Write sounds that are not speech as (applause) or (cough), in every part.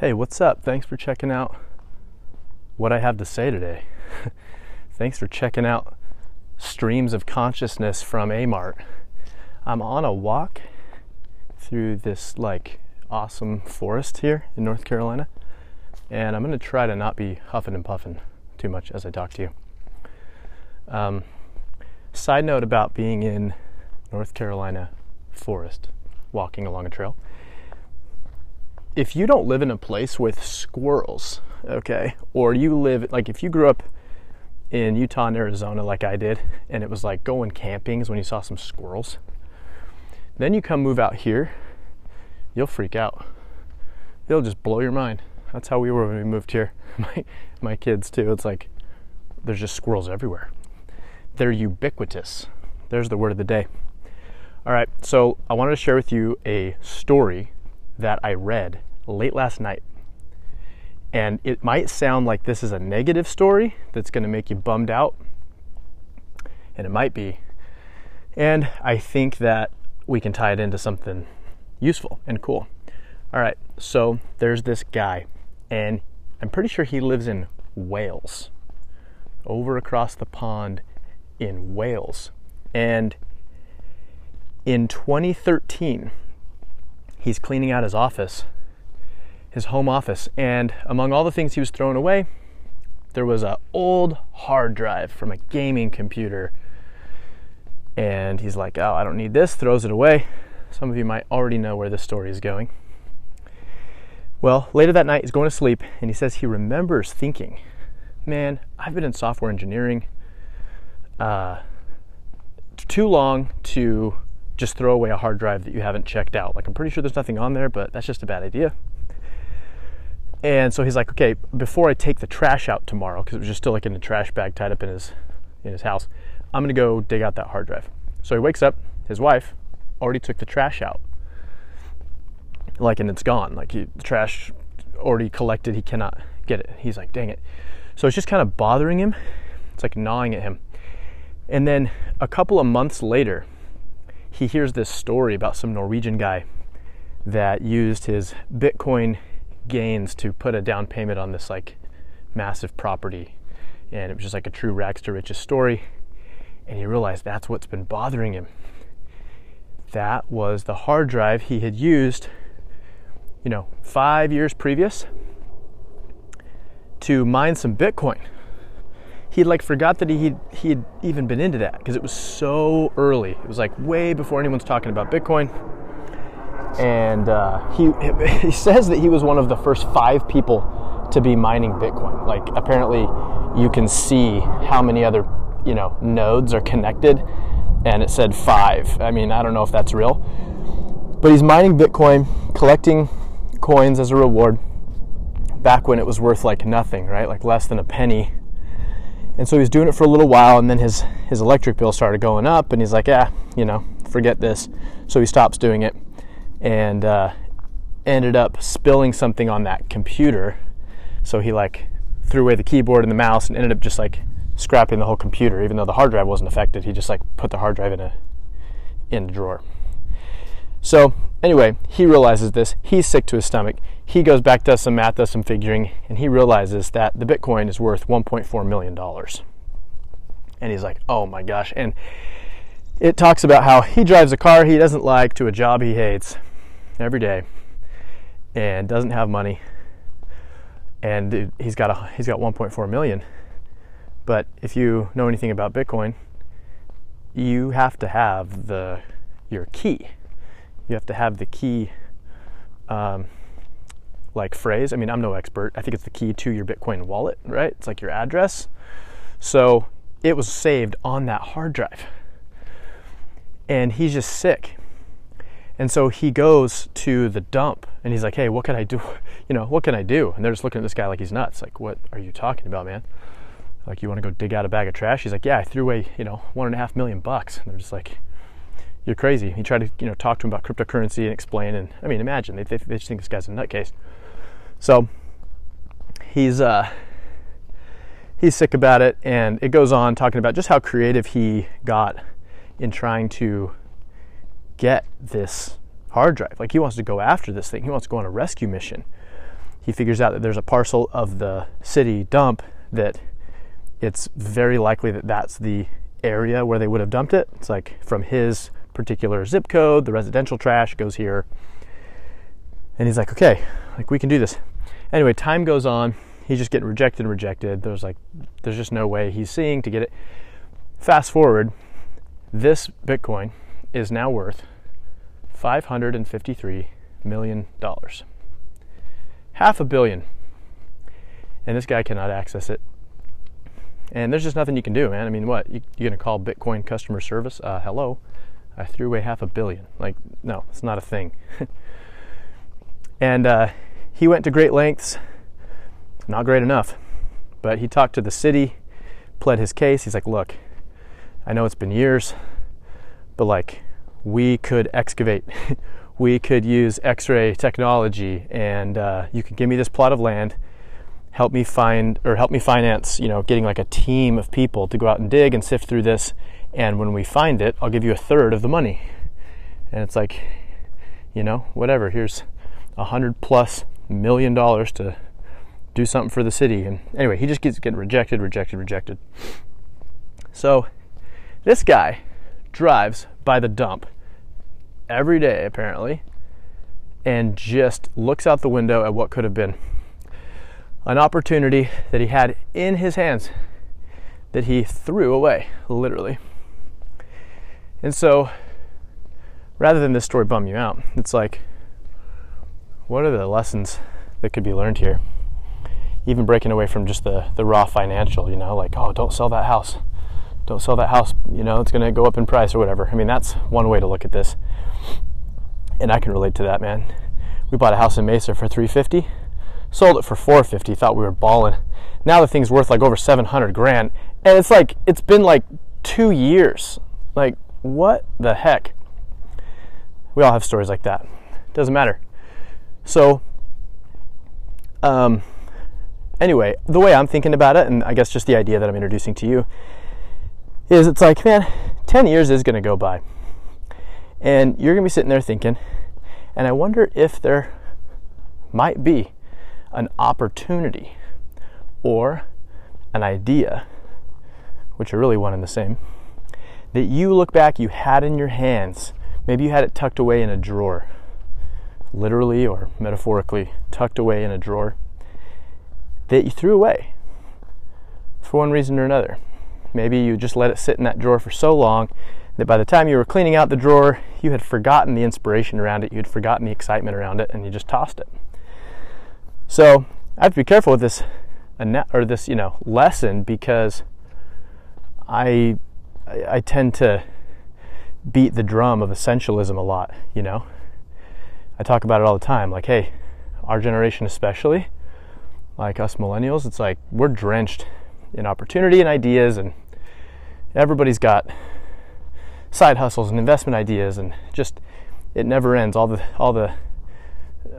Hey, what's up? Thanks for checking out what I have to say today. (laughs) Thanks for checking out Streams of Consciousness from Amart. I'm on a walk through this like awesome forest here in North Carolina, and I'm going to try to not be huffing and puffing too much as I talk to you. Um, side note about being in North Carolina forest, walking along a trail if you don't live in a place with squirrels, okay, or you live like if you grew up in Utah and Arizona like I did, and it was like going camping is when you saw some squirrels, then you come move out here, you'll freak out. It'll just blow your mind. That's how we were when we moved here. (laughs) My my kids too. It's like there's just squirrels everywhere. They're ubiquitous. There's the word of the day. All right, so I wanted to share with you a story that I read late last night. And it might sound like this is a negative story that's going to make you bummed out. And it might be. And I think that we can tie it into something useful and cool. All right, so there's this guy, and I'm pretty sure he lives in Wales, over across the pond in Wales. And in 2013, he's cleaning out his office his home office. And among all the things he was throwing away, there was an old hard drive from a gaming computer. And he's like, oh, I don't need this, throws it away. Some of you might already know where this story is going. Well, later that night, he's going to sleep and he says he remembers thinking, man, I've been in software engineering uh, too long to just throw away a hard drive that you haven't checked out. Like, I'm pretty sure there's nothing on there, but that's just a bad idea. And so he's like, okay, before I take the trash out tomorrow, because it was just still like in a trash bag tied up in his in his house, I'm gonna go dig out that hard drive. So he wakes up, his wife already took the trash out. Like and it's gone. Like he, the trash already collected, he cannot get it. He's like, dang it. So it's just kind of bothering him. It's like gnawing at him. And then a couple of months later, he hears this story about some Norwegian guy that used his Bitcoin gains to put a down payment on this like massive property. And it was just like a true rags to riches story. And he realized that's what's been bothering him. That was the hard drive he had used, you know, five years previous to mine some Bitcoin. He like forgot that he he had even been into that because it was so early. It was like way before anyone's talking about Bitcoin and uh, he (laughs) he says that he was one of the first five people to be mining Bitcoin. Like apparently, you can see how many other you know nodes are connected, and it said five. I mean, I don't know if that's real, but he's mining Bitcoin, collecting coins as a reward. Back when it was worth like nothing, right? Like less than a penny. And so he's doing it for a little while, and then his his electric bill started going up, and he's like, "Yeah, you know, forget this." So he stops doing it and uh, ended up spilling something on that computer. So he like threw away the keyboard and the mouse and ended up just like scrapping the whole computer, even though the hard drive wasn't affected. He just like put the hard drive in a in a drawer. So anyway, he realizes this. He's sick to his stomach. He goes back, does some math, does some figuring, and he realizes that the Bitcoin is worth 1.4 million dollars. And he's like, "Oh my gosh!" And it talks about how he drives a car he doesn't like to a job he hates every day and doesn't have money. And he's got a he's got 1.4 million. But if you know anything about bitcoin you have to have the your key. You have to have the key um, like phrase. I mean i'm no expert. I think it's the key to your bitcoin wallet right? It's like your address. So it was saved on that hard drive. And he's just sick and so he goes to the dump and he's like, hey, what can I do? (laughs) You know, what can I do? And they're just looking at this guy like he's nuts. Like, what are you talking about, man? Like, you want to go dig out a bag of trash? He's like, yeah, I threw away, you know, one and a half million bucks. And they're just like, you're crazy. He tried to, you know, talk to him about cryptocurrency and explain. And I mean, imagine they, they, they just think this guy's a nutcase. So he's, uh, he's sick about it. And it goes on talking about just how creative he got in trying to get this hard drive. Like he wants to go after this thing. He wants to go on a rescue mission. he figures out that there's a parcel of the city dump that it's very likely that that's the area where they would have dumped it. It's like from his particular zip code, the residential trash goes here. And he's like, okay, like we can do this. Anyway, time goes on. He's just getting rejected and rejected. There's like, there's just no way he's seeing to get it. Fast forward, this Bitcoin is now worth $553 million. Half a billion. And this guy cannot access it. And there's just nothing you can do, man. I mean, what? You, are going to call Bitcoin customer service? Uh, hello? I threw away half a billion. Like, no, it's not a thing. (laughs) and uh, he went to great lengths. Not great enough. But he talked to the city, pled his case. He's like, look, I know it's been years, but like, we could excavate. (laughs) we could use x ray technology, and uh, you could give me this plot of land help me find or help me finance, you know, getting like a team of people to go out and dig and sift through this. And when we find it, I'll give you a third of the money. And it's like, you know, whatever. Here's a hundred plus million dollars to do something for the city. And anyway, he just keeps getting rejected, rejected, rejected. So this guy drives by the dump every day, apparently, and just looks out the window at what could have been an opportunity that he had in his hands that he threw away, literally. And so, rather than this story bum you out, it's like, what are the lessons that could be learned here? Even breaking away from just the, the raw financial, you know, like, oh, don't sell that house. Don't sell that house, you know, it's going to go up in price or whatever. I mean, that's one way to look at this. And I can relate to that, man. We bought a house in Mesa for 350 sold it for 450 thought we were balling. Now the thing's worth like over 700 grand and it's like it's been like two years. Like what the heck? We all have stories like that. Doesn't matter. So um anyway the way i'm thinking about it and i guess just the idea that i'm introducing to you is it's like man 10 years is going to go by and you're going to be sitting there thinking and i wonder if there might be an opportunity or an idea, which are really one and the same, that you look back, you had in your hands. Maybe you had it tucked away in a drawer, literally or metaphorically, tucked away in a drawer, that you threw away for one reason or another. Maybe you just let it sit in that drawer for so long that by the time you were cleaning out the drawer, you had forgotten the inspiration around it, you had forgotten the excitement around it, and you just tossed it. So I have to be careful with this or this, you know, lesson because I I tend to beat the drum of essentialism a lot, you know. I talk about it all the time like, hey, our generation especially, like us millennials, it's like we're drenched in opportunity and ideas and everybody's got side hustles and investment ideas and just it never ends all the all the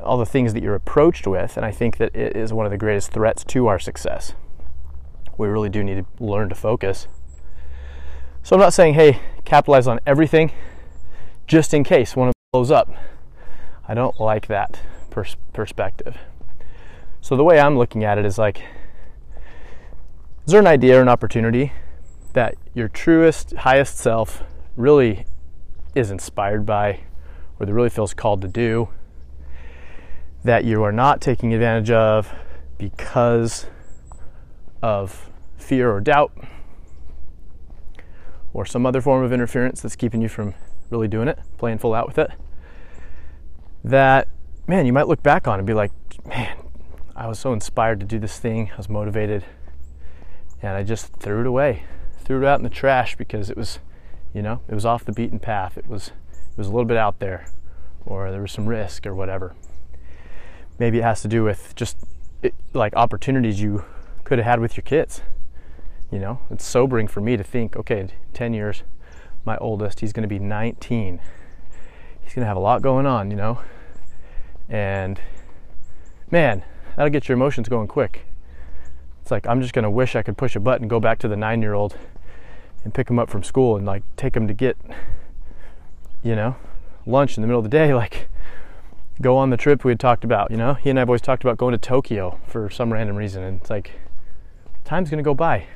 all the things that you're approached with, and I think that it is one of the greatest threats to our success. We really do need to learn to focus. So I'm not saying, hey, capitalize on everything just in case one of blows up. I don't like that pers- perspective. So the way I'm looking at it is like, is there an idea or an opportunity that your truest, highest self really is inspired by, or that really feels called to do? that you are not taking advantage of because of fear or doubt or some other form of interference that's keeping you from really doing it, playing full out with it, that, man, you might look back on and be like, man, I was so inspired to do this thing. I was motivated. And I just threw it away, threw it out in the trash because it was, you know, it was off the beaten path. It was, it was a little bit out there, or there was some risk or whatever maybe it has to do with just it, like opportunities you could have had with your kids. You know, it's sobering for me to think, okay, 10 years, my oldest, he's going to be 19. He's going to have a lot going on, you know. And man, that'll get your emotions going quick. It's like I'm just going to wish I could push a button, go back to the 9-year-old and pick them up from school and like take them to get you know, lunch in the middle of the day (laughs) like go on the trip we had talked about. You know, he and I have always talked about going to Tokyo for some random reason, and it's like time's going to go by.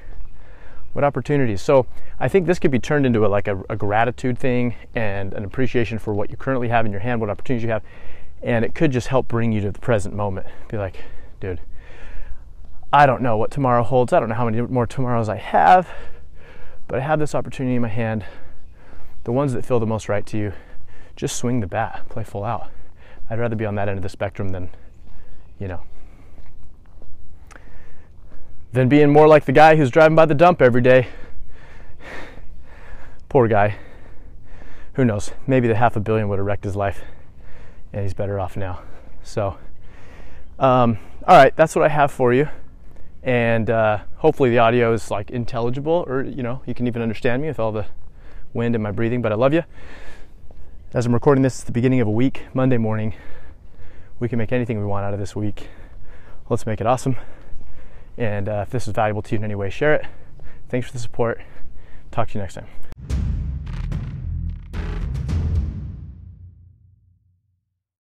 What opportunities? So I think this could be turned into a, like a, a gratitude thing and an appreciation for what you currently have in your hand, what opportunities you have, and it could just help bring you to the present moment. Be like, dude, I don't know what tomorrow holds. I don't know how many more tomorrows I have, but I have this opportunity in my hand. The ones that feel the most right to you, just swing the bat, play full out. I'd rather be on that end of the spectrum than, you know, than being more like the guy who's driving by the dump every day. Poor guy. Who knows? Maybe the half a billion would have wrecked his life, and he's better off now. So, um, all right, that's what I have for you and uh, hopefully the audio is like intelligible or you know you can even understand me with all the wind and my breathing but i love you as i'm recording this it's the beginning of a week monday morning. We can make anything we want out of this week. Let's make it awesome. And uh, if this is valuable to you in any way share it. Thanks for the support. Talk to you next time